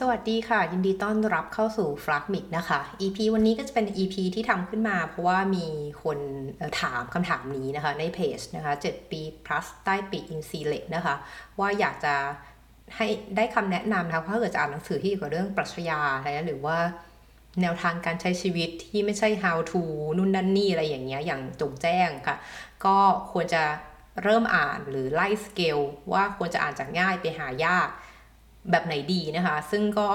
สวัสดีค่ะ ยินดีต้อนรับเข้าสู่ f l u g m i c นะคะ EP วันนี้ก็จะเป็น EP ที่ทำขึ้นมา เพราะว่ามีคนถามคำถามนี้นะคะ ในเพจนะคะ 7 ปี plus ใต้ปีก in s e l e c t นะคะ ว่าอยากจะให้ได้คำแนะนำนะคะถ้าเกิดจะอ่านหนังสือที่เกี่ยวกับเรื่องปรัชญาอะไรหรือว่าแนวทางการใช้ชีวิตที่ไม่ใช่ how to นู่นนั่นนี่อะไรอย่างเงี้ยอย่างจงแจ้งค่ะ ก็ควรจะเริ่มอ่านหรือไล่สเกลว่าควรจะอ่านจากง่ายไปหายาก แบบไหนดีนะคะ ซึ่งก็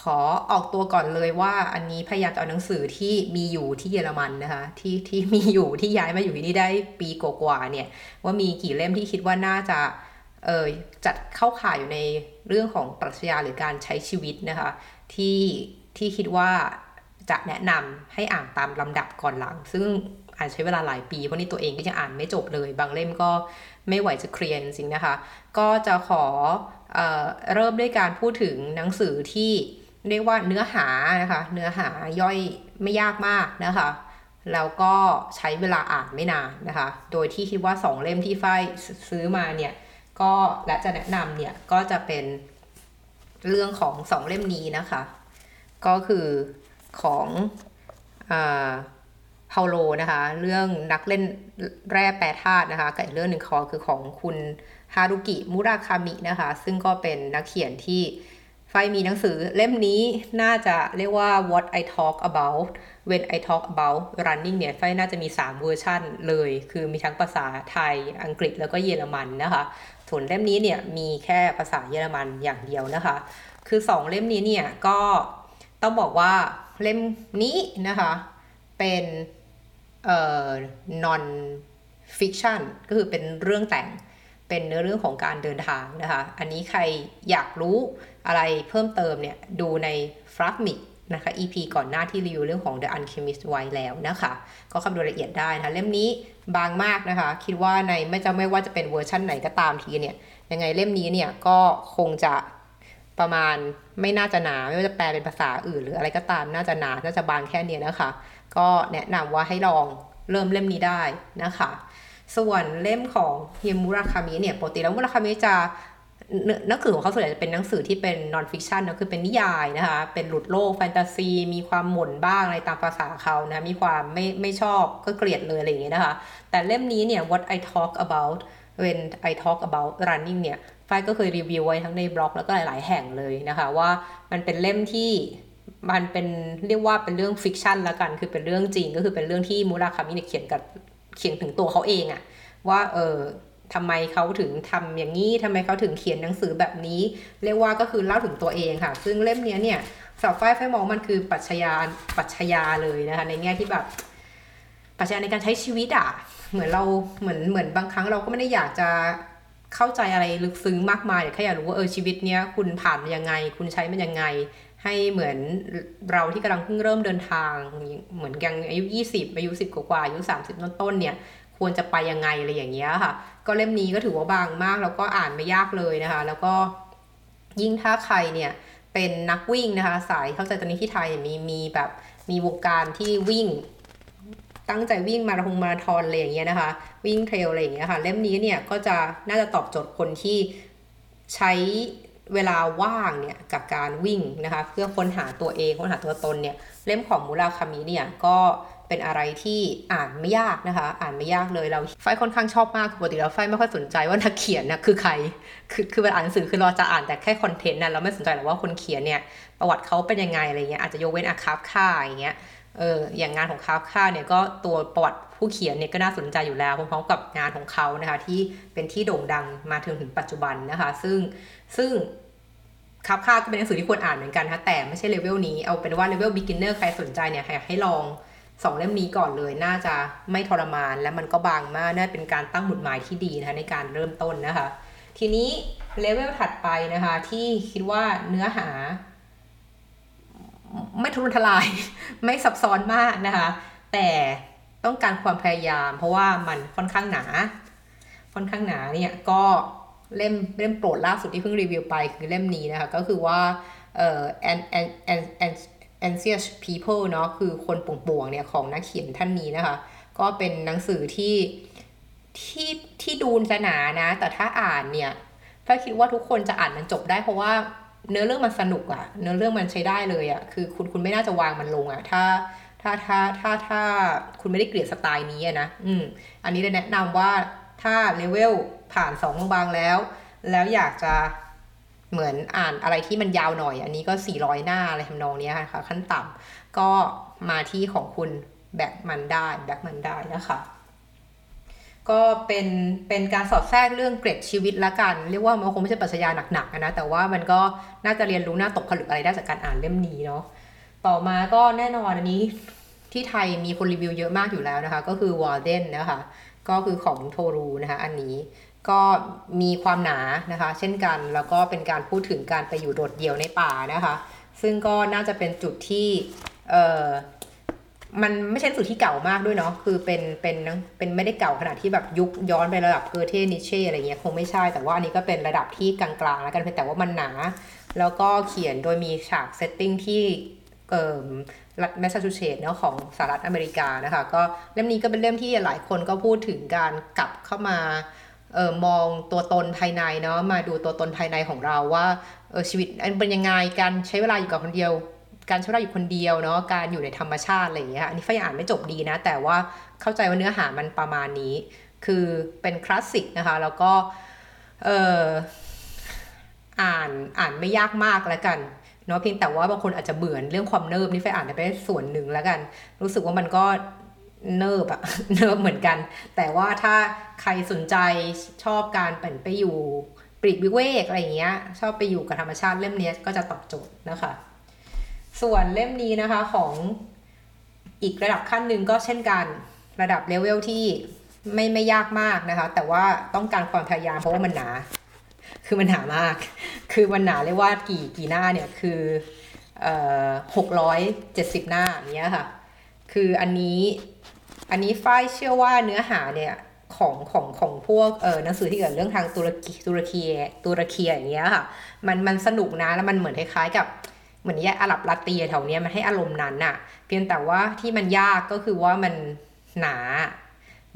ขอออกตัวก่อนเลยว่าอันนี้พยายามจะเอาหนังสือที่มีอยู่ที่เยอรมันนะคะที่ที่มีอยู่ที่ย้ายมาอยู่ที่นี่ได้ปีกว่าๆเนี่ยว่ามีกี่เล่มที่คิดว่าน่าจะเออจัดเข้าข่ายอยู่ในเรื่องของปรัชญาหรือการใช้ชีวิตนะคะที่ที่คิดว่าจะแนะนำให้อ่านตามลำดับก่อนหลัง ซึ่งอาจใช้เวลาหลายปีเพราะนี่ตัวเองก็ยังอ่านไม่จบเลย บางเล่มก็ไม่ไหวจะเคลียร์จริงนะคะ ก็จะขอ เเริ่มด้วยการพูดถึงหนังสือที่เรียกว่าเนื้อหานะคะเนื้อหาย่อยไม่ยากมากนะคะแล้วก็ใช้เวลาอ่านไม่นานนะคะ โดยที่คิดว่า 2 เล่มที่ฝ้ายซื้อมาเนี่ยก็และจะแนะนำเนี่ยก็จะเป็นเรื่องของสองเล่มนี้นะคะ ก็คือของอ่าเฮาโลนะคะ เรื่องนักเล่นแร่แปรธาตุนะคะกับอีกเรื่องหนึ่งคอคือของคุณ ฮารุกิมุราคามินะคะ ซึ่งก็เป็นนักเขียนที่ไฟมีหนังสือเล่มนี้น่าจะเรียกว่า what I talk about when I talk about running เนี่ย ไฟน่าจะมี 3 เวอร์ชันเลย คือมีทั้งภาษาไทย อังกฤษแล้วก็เยอรมันนะคะ ส่วนเล่มนี้เนี่ยมีแค่ภาษาเยอรมันอย่างเดียวนะคะ คือ 2 เล่มนี้เนี่ยก็ต้องบอกว่าเล่มนี้นะคะ เป็นเอ่อ non fiction ก็คือเป็นเรื่องแต่ง เป็นเนื้อเรื่องของการเดินทางนะคะ อันนี้ใครอยากรู้อะไรเพิ่มเติมเนี่ย ดูใน f r a g m i c นะคะ EP ก่อนหน้าที่รีวิวเรื่องของ The Alchemist ไว้แล้วนะคะ ก็คำนวณละเอียดได้นะะเล่มนี้บางมากนะคะ คิดว่าในไม่จะไม่ว่าจะเป็นเวอร์ชั่นไหนก็ตามทีเนี่ย ยังไงเล่มนี้เนี่ยก็คงจะประมาณไม่น่าจะหนา ไม่ว่าจะแปลเป็นภาษาอื่น หรืออะไรก็ตามน่าจะหนา น่าจะบางแค่นี้นะคะ ก็แนะนำว่าให้ลองเริ่มเล่มนี้ได้นะคะ ส่วนเล่มของเฮียมุราคามิเนี่ยปกติแล้วมุราคามิจะหนังสือของเขาส่วนใหญ่จะเป็นหนังสือที่เป็น non-fiction นะคือเป็นนิยายนะคะ เป็นหลุดโลกแฟนตาซี มีความหม่นบ้างอะไรตามภาษาเขานะ มีความไม่ไม่ชอบก็เกลียดเลยอะไรอย่างเงี้ยนะคะ แต่เล่มนี้เนี่ย what I talk about when I talk about running เนี่ยฝ้ายก็เคยรีวิวไว้ทั้งในบล็อกแล้วก็หลาย ๆ แห่งเลยนะคะ ว่ามันเป็นเล่มที่มันเป็นเรียกว่าเป็นเรื่อง fiction แล้วกัน คือเป็นเรื่องจริงก็คือเป็นเรื่องที่มุราคามิเนี่ยเขียนกับ เขียนถึงตัวเขาเองอะว่าเออทำไมเขาถึงทำอย่างนี้ทำไมเขาถึงเขียนหนังสือแบบนี้ เรียกว่าก็คือเล่าถึงตัวเองค่ะ ซึ่งเล่มนี้เนี่ยสำหรับฝ้ายฝ้ายมองมันคือปรัชญาปัชญาเลยนะคะในแง่ที่แบบปัชญาในการใช้ชีวิตอะเหมือนเราเหมือนเหมือนบางครั้งเราก็ไม่ได้อยากจะเข้าใจอะไรลึกซึ้งมากมายแค่อยากรู้ว่าเออชีวิตเนี้ยคุณผ่านมันยังไง คุณใช้มันยังไง ให้เหมือนเราที่กำลังเพิ่งเริ่มเดินทาง เหมือนยังอายุ 20 อายุ 10 กว่าอายุ 30 ต้นๆเนี่ยควรจะไปยังไงอะไรอย่างเงี้ยค่ะ ก็เล่มนี้ก็ถือว่าบางมาก แล้วก็อ่านไม่ยากเลยนะคะ แล้วก็ยิ่งถ้าใครเนี่ยเป็นนักวิ่งนะคะ สายเข้าใจตอนนี้ที่ไทยมีมีแบบมีวงการที่วิ่ง ตั้งใจวิ่งมาราธอนมาราธอนอะไรอย่างเงี้ยนะคะ วิ่งเทรลอะไรอย่างเงี้ยค่ะ เล่มนี้เนี่ยก็จะน่าจะตอบโจทย์คนที่ใช้ เวลาว่างเนี่ยกับการวิ่งนะคะเพื่อค้นหาตัวเองค้นหาตัวตนเนี่ยเล่มของมูราคามิเนี่ยก็เป็นอะไรที่อ่านไม่ยากนะคะ อ่านไม่ยากเลยเราไฟค่อนข้างชอบมากปกติเราไฟไม่ค่อยสนใจว่านักเขียนนะคือใครคือคือเวลาอ่านหนังสือคือเราจะอ่านแต่แค่ content นะเราไม่สนใจหรอกว่าคนเขียนเนี่ยประวัติเขาเป็นยังไงอะไรเงี้ยอาจจะยกเว้นอ่าคาฟคาอย่างเงี้ย เอออย่างงานของคาฟคาเนี่ยก็ตัวประวัติผู้เขียนเนี่ยก็น่าสนใจอยู่แล้วพร้อมๆกับงานของเขานะคะที่เป็นที่โด่งดังมาถึงถึงปัจจุบันนะคะ ซึ่งซึ่งคาฟคาก็เป็นหนังสือที่ควรอ่านเหมือนกันนะแต่ไม่ใช่เลเวลนี้เอาเป็นว่า level beginner ใครสนใจเนี่ยให้ลองสองเล่มนี้ก่อนเลย น่าจะไม่ทรมานและมันก็บางมากน่าเป็นการตั้งหมุดหมายที่ดีนะคะในการเริ่มต้นนะคะ ทีนี้เลเวลถัดไปนะคะที่คิดว่าเนื้อหา ไม่ทุรนทลาย ไม่ซับซ้อนมากนะคะ แต่ต้องการความพยายาม เพราะว่ามันค่อนข้างหนา ค่อนข้างหนาเนี่ยก็เล่มเล่มโปรดล่าสุดที่เพิ่งรีวิวไปคือเล่มนี้นะคะ ก็คือว่าเอ่อ and and and and anxious people เนาะคือคนป่วงๆเนี่ยของนักเขียนท่านนี้นะคะ ก็เป็นหนังสือที่ที่ที่ดูจะหนานะ แต่ถ้าอ่านเนี่ย ถ้าคิดว่าทุกคนจะอ่านมันจบได้เพราะว่า เนื้อเรื่องมันสนุกอะเนื้อเรื่องมันใช้ได้เลยอะคือคุณคุณไม่น่าจะวางมันลงอะถ้าถ้าถ้าถ้าถ้าคุณไม่ได้เกลียดสไตล์นี้อะนะอืมอันนี้เลยแนะนำว่าถ้าเลเวลผ่านสองบางแล้ว แล้วอยากจะเหมือนอ่านอะไรที่มันยาวหน่อย อันนี้ก็ 400 หน้าอะไรทำนองนี้ค่ะ ขั้นต่ำก็มาที่ของคุณแบ็กมันได้แบ็กมันได้นะคะ ก็เป็นเป็นการสอดแทรกเรื่องเกร็ดชีวิตละกัน เรียกว่ามันคงไม่ใช่ปรัชญาหนักๆนะแต่ว่ามันก็น่าจะเรียนรู้น่าตกผลึกอะไรได้จากการอ่านเล่มนี้เนาะต่อมาก็แน่นอนอันนี้ที่ไทยมีคนรีวิวเยอะมากอยู่แล้วนะคะ ก็คือ Walden นะคะก็คือของ Thoreau นะคะอันนี้ก็มีความหนานะคะ เช่นกันแล้วก็เป็นการพูดถึงการไปอยู่โดดเดี่ยวในป่านะคะ ซึ่งก็น่าจะเป็นจุดที่ มันไม่ใช่สูตรที่เก่ามากด้วยเนาะคือเป็นเป็นเป็นไม่ได้เก่าขนาดที่แบบยุคย้อนไประดับเกอเทนิเช่อะไรเงี้ยคงไม่ใช่แต่ว่าอันนี้ก็เป็นระดับที่กลางๆแล้วกันเพียงแต่ว่ามันหนา แล้วก็เขียนโดยมีฉาก setting ที่เอ่อรัฐแมสซาชูเซตส์เนาะของสหรัฐอเมริกานะคะก็เล่มนี้ก็เป็นเล่มที่หลายคนก็พูดถึงการกลับเข้ามาเออมองตัวตนภายในเนาะมาดูตัวตนภายในของเราว่าเออชีวิตเป็นยังไงการใช้เวลาอยู่กับคนเดียว การใช้เวลาอยู่คนเดียวเนาะการอยู่ในธรรมชาติอะไรอย่างเงี้ยอันนี้ฝ้ายอ่านไม่จบดีนะ แต่ว่าเข้าใจว่าเนื้อหามันประมาณนี้ คือเป็นคลาสสิกนะคะ แล้วก็เอออ่านอ่านไม่ยากมากแล้วกันเนาะเพียงแต่ว่าบางคนอาจจะเบื่อเรื่องความเนิบนี่ไฟอ่านไปส่วนหนึ่งแล้วกัน รู้สึกว่ามันก็เนิบอะเนิบเหมือนกัน แต่ว่าถ้าใครสนใจชอบการเปไปอยู่ปริวิเวกอะไรอย่างเงี้ย ชอบไปอยู่กับธรรมชาติเล่มนี้ก็จะตอบโจทย์นะคะ ส่วนเล่มนี้นะคะของอีกระดับขั้นหนึ่งก็เช่นกันระดับเลเวลที่ไม่ไม่ยากมากนะคะ แต่ว่าต้องการความพยายามเพราะว่ามันหนา คือมันหนามาก คือมันหนาเรียกว่ากี่กี่หน้าเนี่ยคือเอ่อหกร้อยเจ็ดสิบหน้าอย่างเงี้ยค่ะ คืออันนี้อันนี้ฝ้ายเชื่อว่าเนื้อหาเนี่ยของของของพวกเออหนังสือที่เกี่ยวเรื่องทางตุรกีตุรกีตุรกีอย่างเงี้ยค่ะ มันมันสนุกนะแล้วมันเหมือนคล้ายๆกับ เหมือนแยกอาหรับราตรีแถวเนี้ยมันให้อารมณ์นั้นน่ะเพียงแต่ว่าที่มันยากก็คือว่ามันหนา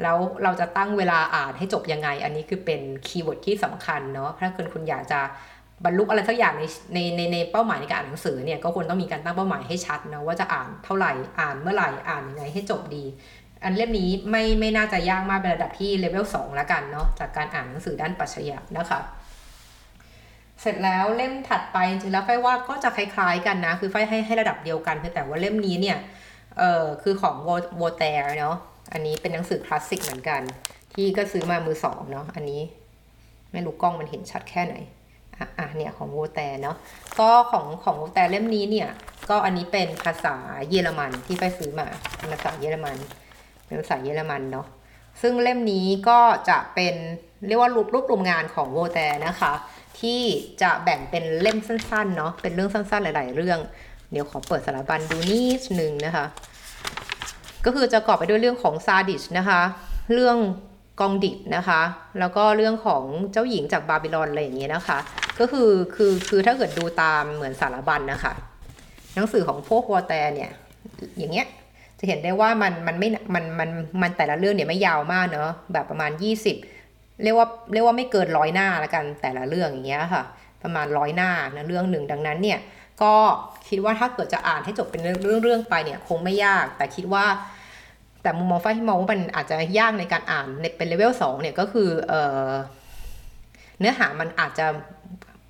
แล้วเราจะตั้งเวลาอ่านให้จบยังไง อันนี้คือเป็น keyword ที่สำคัญเนาะถ้าเกิดคุณอยากจะบรรลุอะไรสักอย่างในในในในเป้าหมายในการอ่านหนังสือเนี่ยก็ควรต้องมีการตั้งเป้าหมายให้ชัดนะว่าจะอ่านเท่าไหร่อ่านเมื่อไหร่อ่านยังไงให้จบดี อันเล่มนี้ไม่ไม่น่าจะยากมากเป็นระดับที่เลเวล2แล้วกันเนาะจากการอ่านหนังสือด้านปรัชญานะคะ เสร็จแล้วเล่มถัดไปจริงแล้วไฟว่าก็จะคล้ายๆกันนะ คือไฟให้ให้ระดับเดียวกันเพียงแต่ว่าเล่มนี้เนี่ยเออคือของโวเตร์เนาะอันนี้เป็นหนังสือคลาสสิกเหมือนกัน ที่ก็ซื้อมามือสองเนาะอันนี้ไม่รู้กล้องมันเห็นชัดแค่ไหนอะอะเนี่ยของโวเตร์เนาะก็ของของโวเตร์เล่มนี้เนี่ยก็อันนี้เป็นภาษาเยอรมันที่ไฟซื้อมาเป็นภาษาเยอรมันเป็นภาษาเยอรมันเนาะซึ่งเล่มนี้ก็จะเป็นเรียกว่ารูปรูปรวมงานของโวเตร์นะคะ ที่จะแบ่งเป็นเล่มสั้นๆเนาะเป็นเรื่องสั้นๆหลาย ๆ เรื่อง เดี๋ยวขอเปิดสารบัญดูนิดนึงนะคะ ก็คือจะประกอบไปด้วยเรื่องของซาดิชนะคะ เรื่องกองดิดนะคะ แล้วก็เรื่องของเจ้าหญิงจากบาบิลอนอะไรอย่างเงี้ยนะคะ ก็คือคือคือถ้าเกิดดูตามเหมือนสารบัญนะคะ หนังสือของพวกวอลแตร์เนี่ยอย่างเงี้ยจะเห็นได้ว่ามันมันไม่มันมันมันแต่ละเรื่องเนี่ยไม่ยาวมากเนาะแบบประมาณ 20 เรียกว่าเรียกว่าไม่เกินร้อยหน้าละกันแต่ละเรื่องอย่างเงี้ยค่ะ ประมาณร้อยหน้านะเรื่องหนึ่งดังนั้นเนี่ยก็คิดว่าถ้าเกิดจะอ่านให้จบเป็นเรื่องเรื่องไปเนี่ยคงไม่ยาก แต่คิดว่า แต่มุมมองฝ้ายที่มองว่ามันอาจจะยากในการอ่านในเป็นเลเวลสองเนี่ยก็คือเออเนื้อหามันอาจจะ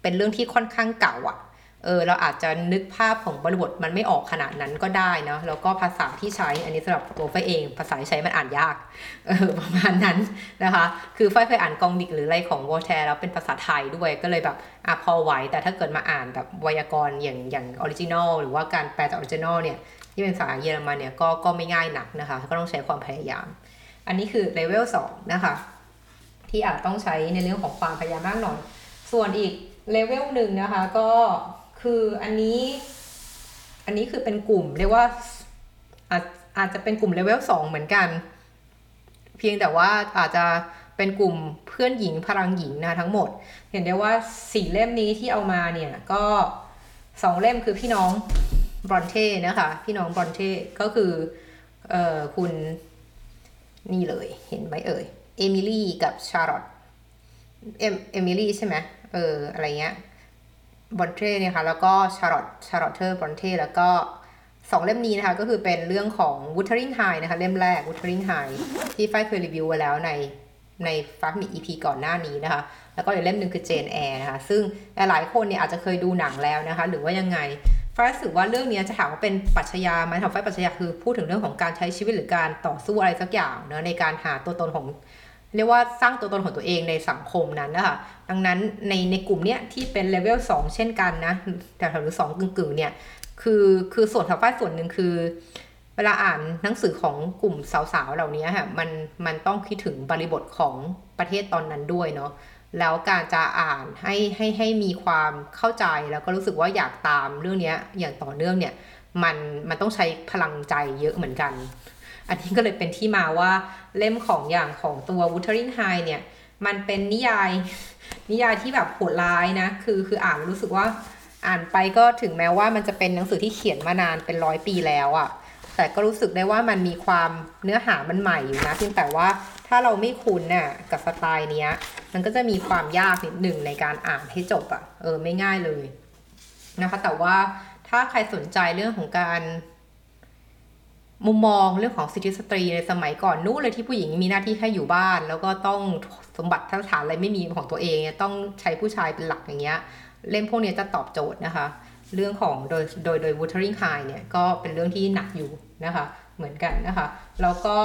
เป็นเรื่องที่ค่อนข้างเก่าอะ เออเราอาจจะนึกภาพของบริบทมันไม่ออกขนาดนั้นก็ได้นะแล้วก็ภาษาที่ใช้อันนี้สำหรับตัวฝ้ายเอง ภาษาที่ใช้มันอ่านยากเออประมาณนั้นนะคะ คือฝ้ายเคยอ่าน Candide หรืออะไรของวอลแตร์แล้วเป็นภาษาไทยด้วยก็เลยแบบอะพอไหว แต่ถ้าเกิดมาอ่านแบบไวยากรณ์อย่างอย่าง original หรือว่าการแปลจาก original เนี่ยที่เป็นภาษาเยอรมันเนี่ยก็ก็ไม่ง่ายนักนะคะ ก็ต้องใช้ความพยายาม อันนี้คือเลเวลสองนะคะ ที่อาจต้องใช้ในเรื่องของความพยายามมากหน่อย ส่วนอีกเลเวลหนึ่งนะคะก็ คืออันนี้ อันนี้คือเป็นกลุ่มเรียกว่าอาจอาจจะเป็นกลุ่มเลเวลสองเหมือนกัน เพียงแต่ว่าอาจจะเป็นกลุ่มเพื่อนหญิงพลังหญิงนะทั้งหมด เห็นได้ว่าสี่เล่มนี้ที่เอามาเนี่ย ก็สองเล่มคือพี่น้องบรอนเท่นะคะ พี่น้องบรอนเท่ก็คือเอ่อคุณนี่เลยเห็นไหมเอ่ยเอมิลี่กับชาร์ลอตเอมเอมิลี่ใช่ไหมเอออะไรเงี้ย บอนเทเนี่ยค่ะแล้วก็ชาร์ลอตชาร์ลอตเทอร์บอนเทแล้วก็สองเล่มนี้นะคะ ก็คือเป็นเรื่องของ Wuthering Heights นะคะ เล่มแรก Wuthering Heights ที่ฝ้ายเคยรีวิวไว้แล้วในในฟักมี EP ก่อนหน้านี้นะคะ แล้วก็อีกเล่มหนึ่งคือ Jane Eyre นะคะ ซึ่งหลายคนเนี่ยอาจจะเคยดูหนังแล้วนะคะ หรือว่ายังไงฝ้ารู้สึกว่าเรื่องนี้จะถามว่าเป็นปรัชญาไหมถามฝ้าปรัชญาคือพูดถึงเรื่องของการใช้ชีวิตหรือการต่อสู้อะไรสักอย่างเนะในการหาตัวตนของ เรียกว่าสร้างตัวตนของตัวเองในสังคมนั้นนะคะ ดังนั้นในในกลุ่มเนี้ยที่เป็นเลเวล2เช่นกันนะแต่ถหรือสองกึ่งๆเนี่ยคือคือส่วนของฝ้ายส่วนหนึ่งคือ เวลาอ่านหนังสือของกลุ่มสาวๆเหล่านี้ค่ะมันมันต้องคิดถึงบริบทของประเทศตอนนั้นด้วยเนาะแล้วการจะอ่านให้ให้ให้มีความเข้าใจแล้วก็รู้สึกว่าอยากตามเรื่องนี้อย่างต่อเนื่องเนี่ยมันมันต้องใช้พลังใจเยอะเหมือนกัน อันนี้ก็เลยเป็นที่มาว่าเล่มของอย่างของตัว Wuthering High เนี่ยมันเป็นนิยายนิยายที่แบบโหดร้ายนะ คือคืออ่านรู้สึกว่าอ่านไปก็ถึงแม้ว่ามันจะเป็นหนังสือที่เขียนมานานเป็นร้อยปีแล้วอะ่ะ แต่ก็รู้สึกได้ว่ามันมีความเนื้อหามันใหม่อยู่นะเพียงแต่ว่าถ้าเราไม่คุ้นน่ะกับสไตล์เนี้ย มันก็จะมีความยากนิดหนึ่งในการอ่านให้จบอะ่ะเออไม่ง่ายเลยนะคะ แต่ว่าถ้าใครสนใจเรื่องของการ มุมมองเรื่องของสิทธิสตรีในสมัยก่อนนู้นเลยที่ผู้หญิงมีหน้าที่แค่อยู่บ้าน แล้วก็ต้องสมบัติทัศฐานอะไรไม่มีของตัวเองต้องใช้ผู้ชายเป็นหลักอย่างเงี้ยเล่มพวกนี้จะตอบโจทย์นะคะ เรื่องของโดยโดยโดย Wuthering High เนี่ยก็เป็นเรื่องที่หนักอยู่นะคะเหมือนกันนะคะแล้วก็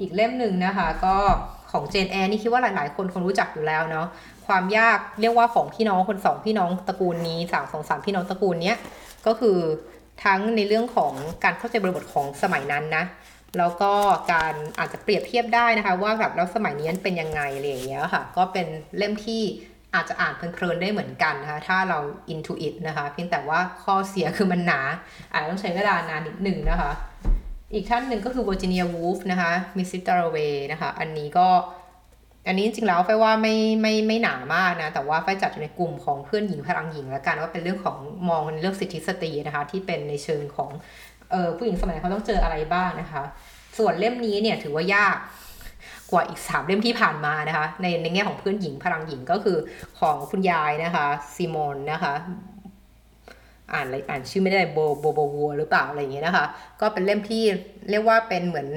อีกเล่มหนึ่งนะคะก็ของเจนแอร์นี่คิดว่าหลาย ๆ คนคงรู้จักอยู่แล้วเนาะความยากเรียกว่าของพี่น้องคนสองพี่น้องตระกูลนี้สามสองสามพี่น้องตระกูลเนี้ยก็คือ ทั้งในเรื่องของการเข้าใจบริบทของสมัยนั้นนะ แล้วก็การอาจจะเปรียบเทียบได้นะคะ ว่าแบบแล้วสมัยนี้เป็นยังไงอะไรอย่างเงี้ยค่ะ ก็เป็นเล่มที่อาจจะอ่านเพลินๆได้เหมือนกันนะคะ ถ้าเรา into it นะคะ เพียงแต่ว่าข้อเสียคือมันหนา อาจจะต้องใช้เวลานานนิดหนึ่งนะคะ อีกท่านหนึ่งก็คือ Virginia Woolf นะคะ Mrs. Dalloway นะคะ อันนี้ก็ อันนี้จริงๆแล้วไฟว่าไม่ไม่ไม่หนามากนะ แต่ว่าไฟจัดอยู่ในกลุ่มของเพื่อนหญิงพลังหญิงแล้วกันว่าเป็นเรื่องของมองในเรื่องสิทธิสตรีนะคะ ที่เป็นในเชิงของเออผู้หญิงสมัยเขาต้องเจออะไรบ้างนะคะ ส่วนเล่มนี้เนี่ยถือว่ายากกว่าอีก 3 เล่มที่ผ่านมานะคะ ในในแง่ของเพื่อนหญิงพลังหญิงก็คือของคุณยายนะคะซีมอนนะคะอ่านอะไรอ่านชื่อไม่ได้โบโบโบวัวหรือเปล่าอะไรอย่างเงี้ยนะคะ ก็เป็นเล่มที่เรียกว่าเป็นเหมือน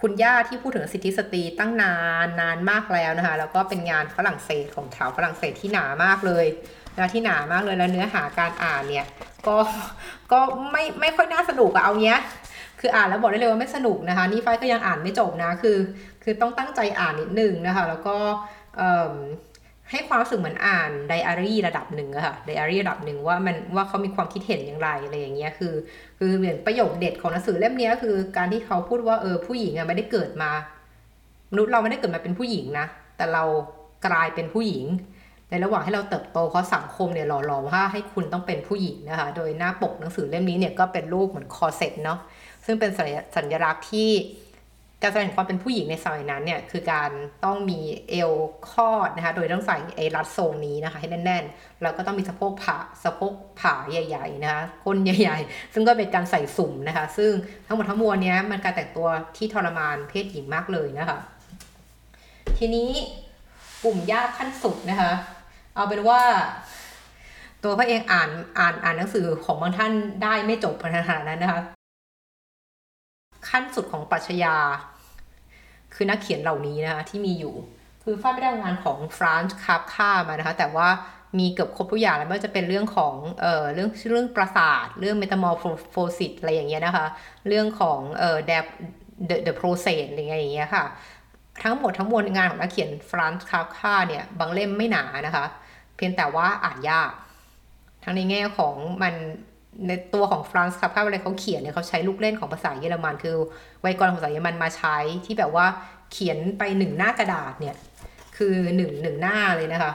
คุณย่าที่พูดถึงสิทธิสตรีตั้งนานนานมากแล้วนะคะ แล้วก็เป็นงานฝรั่งเศสของชาวฝรั่งเศสที่หนามากเลยนะที่หนามากเลยแล้วเนื้อหาการอ่านเนี่ย ก็ก็ไม่ไม่ค่อยน่าสนุกอะเอาเนี้ย คืออ่านแล้วบอกได้เลยว่าไม่สนุกนะคะ นี่ไฟก็ยังอ่านไม่จบนะคือ คือต้องตั้งใจอ่านนิดนึงนะคะ แล้วก็ ให้ความรู้สึกเหมือนอ่านไดอารี่ระดับหนึ่งอะค่ะไดอารี่ระดับหนึ่งว่ามันว่าเขามีความคิดเห็นอย่างไรอะไรอย่างเงี้ยคือ คือเหมือนประโยคเด็ดของหนังสือเล่มนี้คือการที่เขาพูดว่าเออผู้หญิงอะไม่ได้เกิดมามนุษย์เราไม่ได้เกิดมาเป็นผู้หญิงนะแต่เรากลายเป็นผู้หญิง ในระหว่างให้เราเติบโตเพราะสังคมเนี่ยหล่อหลอมว่าให้คุณต้องเป็นผู้หญิงนะคะโดยหน้าปกหนังสือเล่มนี้เนี่ยก็เป็นรูปเหมือนคอเซ็ตเนาะซึ่งเป็นสัญลักษณ์ที่ การแสดงความเป็นผู้หญิงในสมัยนั้นเนี่ยคือการต้องมีเอวคอดนะคะ โดยต้องใส่ไอ้รัดทรงนี้นะคะ ให้แน่นๆ แล้วก็ต้องมีสะโพกผ่าสะโพกผ้าใหญ่ๆนะคะก้นใหญ่ ๆ ซึ่งก็เป็นการใส่สุ่มนะคะ ซึ่งทั้งหมดทั้งมวลเนี้ยมันการแต่งตัวที่ทรมานเพศหญิงมากเลยนะคะ ทีนี้กลุ่มยากขั้นสุดนะคะ เอาเป็นว่าตัวฝ้ายเองอ่านอ่านอ่านหนังสือของบางท่านได้ไม่จบขนาดนั้นนะคะ ขั้นสุดของปรัชญา คือนักเขียนเหล่านี้นะคะที่มีอยู่ คือฝ้ายไม่ได้งานของฟรานซ์คาร์ค่ามานะคะ แต่ว่ามีเกือบครบทุกอย่างแล้วไม่ว่าจะเป็นเรื่องของเอ่อเรื่องเรื่องปราสาท เรื่องเมตา m o r p h o s i s อะไรอย่างเงี้ยนะคะ เรื่องของเอ่อ the the process อะไรอย่างเงี้ยค่ะ ทั้งหมดทั้งมวลงานของนักเขียนฟรานซ์คาร์ค่าเนี่ยบางเล่มไม่หนานะคะ เพียงแต่ว่าอ่านยาก ทั้งในแง่ของมัน ในตัวของฟรานซ์คาฟคาเวลาเขาเขียนเนี่ยเขาใช้ลูกเล่นของภาษาเยอรมัน คือไวยากรณ์ของภาษาเยอรมันมาใช้ที่แบบว่าเขียนไปหนึ่งหน้ากระดาษเนี่ย คือหนึ่งหนึ่งหน้าเลยนะคะ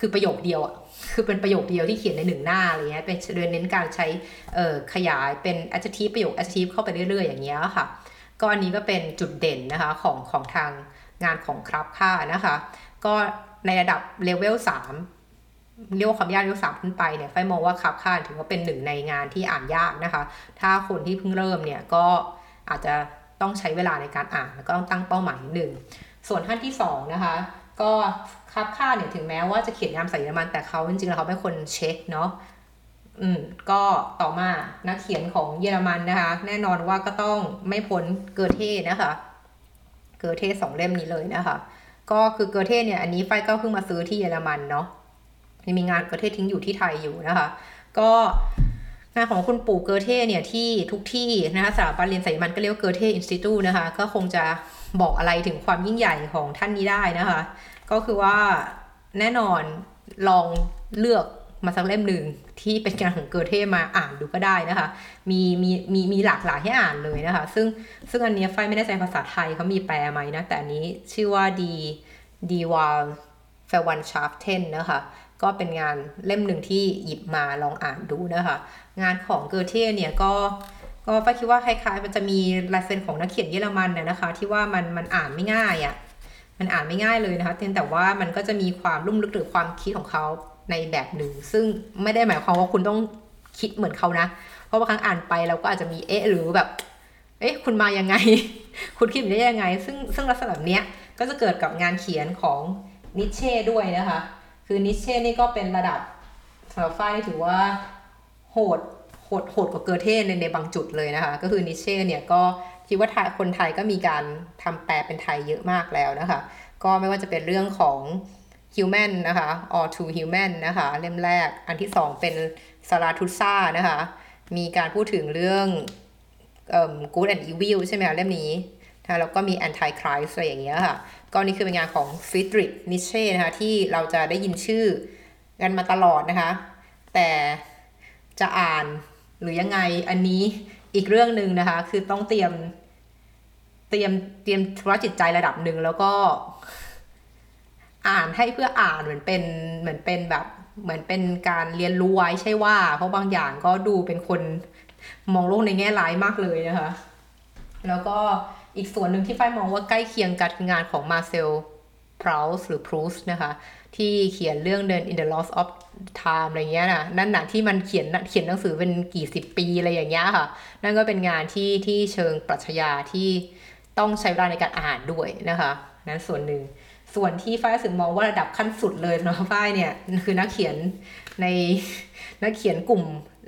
คือประโยคเดียวอะคือเป็นประโยคเดียวที่เขียนในหนึ่งหน้าอะไรเงี้ยเป็นโดยเน้นการใช้เออขยายเป็น adjective ประโยค adjective เข้าไปเรื่อยๆ อย่างเงี้ยค่ะ ก็อันนี้ก็เป็นจุดเด่นนะคะของของทางงานของครับค่านะคะ ก็ในระดับเลเวล3 เรียกว่าความยากเลเวลสามขึ้นไปเนี่ยไฟมองว่าคับค่าถือว่าเป็นหนึ่งในงานที่อ่านยากนะคะ ถ้าคนที่เพิ่งเริ่มเนี่ยก็อาจจะต้องใช้เวลาในการอ่านแล้วก็ต้องตั้งเป้าหมายหนึ่งส่วนท่านที่2นะคะก็คาบค่าเนี่ยถึงแม้ว่าจะเขียนนามใส่เยอรมันแต่เขาจริงๆแล้วเขาเป็นคนเช็คเนาะอืมก็ต่อมานักเขียนของเยอรมันนะคะ แน่นอนว่าก็ต้องไม่พ้นเกอเท่นะคะ เกอเท่สองเล่มนี้เลยนะคะ ก็คือเกอเท่เนี่ยอันนี้ไฟก็เพิ่งมาซื้อที่เยอรมันเนาะ ยังมีงานเกอเททิ้งอยู่ที่ไทยอยู่นะคะ ก็งานของคุณปู่เกอเทเนี่ยที่ทุกที่นะคะสถาบันเรียนสายมันก็เรียกว่าเกอเทอินสติทูนะคะ ก็คงจะบอกอะไรถึงความยิ่งใหญ่ของท่านนี้ได้นะคะ ก็คือว่าแน่นอนลองเลือกมาสักเล่มหนึ่งที่เป็นงานของเกอเทมาอ่านดูก็ได้นะคะ มีมีมีมีหลากหลายให้อ่านเลยนะคะ ซึ่งซึ่งอันนี้ไฟไม่ได้ใจภาษาไทยเขามีแปลไหมนะ แต่อันนี้ชื่อว่าดีดีวาลเฟวันชาร์ฟเทนนะคะ ก็เป็นงานเล่มหนึ่งที่หยิบมาลองอ่านดูนะคะ งานของเกอเทเนี่ยก็ก็ไฟคิดว่าคล้ายๆมันจะมีลายเซ็นของนักเขียนเยอรมันน่ยนะคะ ที่ว่ามันมันอ่านไม่ง่ายอะ่ะมันอ่านไม่ง่ายเลยนะคะเพียงแต่ว่ามันก็จะมีความลุ่มลึกหรือความคิดของเขาในแบบหนึ่ง ซึ่งไม่ได้หมายความว่าคุณต้องคิดเหมือนเขานะ เพราะบางครั้งอ่านไปเราก็อาจจะมีเอ๊ะหรือแบบ เอ๊ะคุณมายังไง คุณคิดได้ยังไง ซึ่งซึ่งลักษณะแบบนี้ก็จะเกิดกับงานเขียนของนิเช่ด้วยนะคะ คือนิเช่นี่ก็เป็นระดับสำหรับฝ้ายนี่ถือว่าโหดโหดโหดกว่าเกอเท่ในในบางจุดเลยนะคะ ก็คือนิเช่เนี่ยก็คิดว่าคนไทยก็มีการทำแปลเป็นไทยเยอะมากแล้วนะคะ ก็ไม่ว่าจะเป็นเรื่องของ Human นะคะ or to Human นะคะ เล่มแรก อันที่สองเป็นซาราทุซ่านะคะ มีการพูดถึงเรื่องเอ่อ Good and Evil ใช่ไหมคะเล่มนี้ นะแล้วก็มี Antichrist อะไรอย่างเงี้ยค่ะ ก็นี่คือเป็นงานของฟ r ดริ c นิเช่นะคะที่เราจะได้ยินชื่อกันมาตลอดนะคะ แต่จะอ่านหรือยังไงอันนี้อีกเรื่องหนึ่งนะคะ คือต้องเตรียมเตรียมเตรียมธุรจิตใจระดับหนึ่งแล้วก็อ่านให้เพื่ออ่านเหมือนเป็นเหมือนเป็นแบบ เหมือนเป็นการเรียนรู้ไว้ใช่ว่า เพราะบางอย่างก็ดูเป็นคนมองโลกในแง่ร้ายมากเลยนะคะ แล้วก็ อีกส่วนหนึ่งที่ฝ้ายมองว่าใกล้เคียงกันคืองานของมาเซลพราวส์หรือพรูสนะคะ ที่เขียนเรื่องเดิน in the loss of time อะไรเงี้ยนะนั่นหนะที่มันเขียนเขียนหนังสือเป็นกี่สิบปีอะไรอย่างเงี้ยค่ะ นั่นก็เป็นงานที่ที่เชิงปรัชญาที่ต้องใช้เวลาในการอ่านด้วยนะคะนั้นส่วนหนึ่งส่วนที่ฝ้ายสึกมองว่าระดับขั้นสุดเลยนะฝ้ายเนี่ยคือนักเขียนในนักเขียนกลุ่ม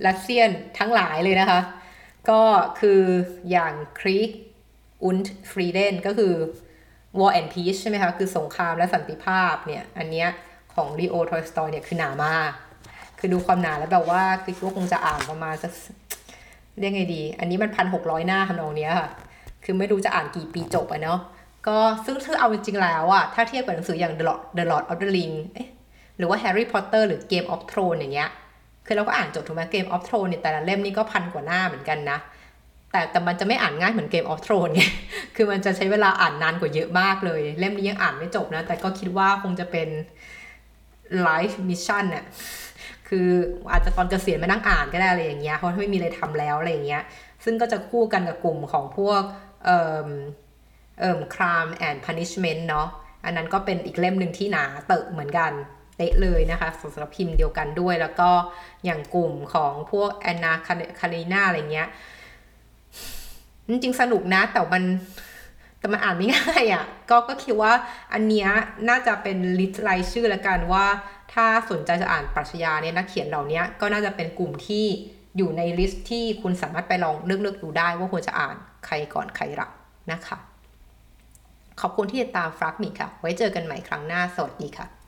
รัสเซียนทั้งหลายเลยนะคะ ก็คืออย่างครีก อุนฟรีเดนก็คือ War and Peace ใช่ไหมคะ คือสงครามและสันติภาพเนี่ย อันเนี้ยของลีโอทอยสตอยเนี่ยคือหนามาก คือดูความหนาแล้วแบบว่าคือว่าคงจะอ่านประมาณสักเรียกไงดี อันนี้มันพันหกร้อยหน้าทำนองเนี้ยค่ะ คือไม่รู้จะอ่านกี่ปีจบอะเนาะ ก็ซึ่งถ้าเอาจริงๆแล้วอะถ้าเทียบกับหนังสืออย่าง The Lord The Lord of the Ring เอ๊ะหรือว่า Harry Potter หรือ Game of Thrones อย่างเงี้ย คือเราก็อ่านจบถูกไหม Game of Thrones เนี่ยแต่ละเล่มนี่ก็พันกว่าหน้าเหมือนกันนะ แต่แต่มันจะไม่อ่านง่ายเหมือน Game of Thrones ไง คือมันจะใช้เวลาอ่านนานกว่าเยอะมากเลย เล่มนี้ยังอ่านไม่จบนะ แต่ก็คิดว่าคงจะเป็น life mission น่ะ คืออาจจะตอนเกษียณมานั่งอ่านก็ได้อะไรอย่างเงี้ย เพราะไม่มีอะไรทำแล้วอะไรอย่างเงี้ย ซึ่งก็จะคู่กันกับกลุ่มของพวกเอ่อเอ่อ crime and punishment เนาะ อันนั้นก็เป็นอีกเล่มหนึ่งที่หนาเติบเหมือนกันเตะเลยนะคะสำหรับพิมพ์เดียวกันด้วย แล้วก็อย่างกลุ่มของพวกแอนนาคาริน่าอะไรเงี้ย จริงสนุกนะ แต่มันแต่มันอ่านไม่ง่ายอะ่ะก็ก็คิดว่าอันเนี้ยน่าจะเป็นลิสต์รายชื่อละกันว่า ถ้าสนใจจะอ่านปรัชญาเนี่ยนักเขียนเหล่านี้ก็น่าจะเป็นกลุ่มที่อยู่ในลิสต์ที่คุณสามารถไปลองเลือกๆดูได้ว่าควรจะอ่านใครก่อนใครหลังนะคะ ขอบคุณที่ติดตามฟรักมิค่ะ ไว้เจอกันใหม่ครั้งหน้า สวัสดีค่ะ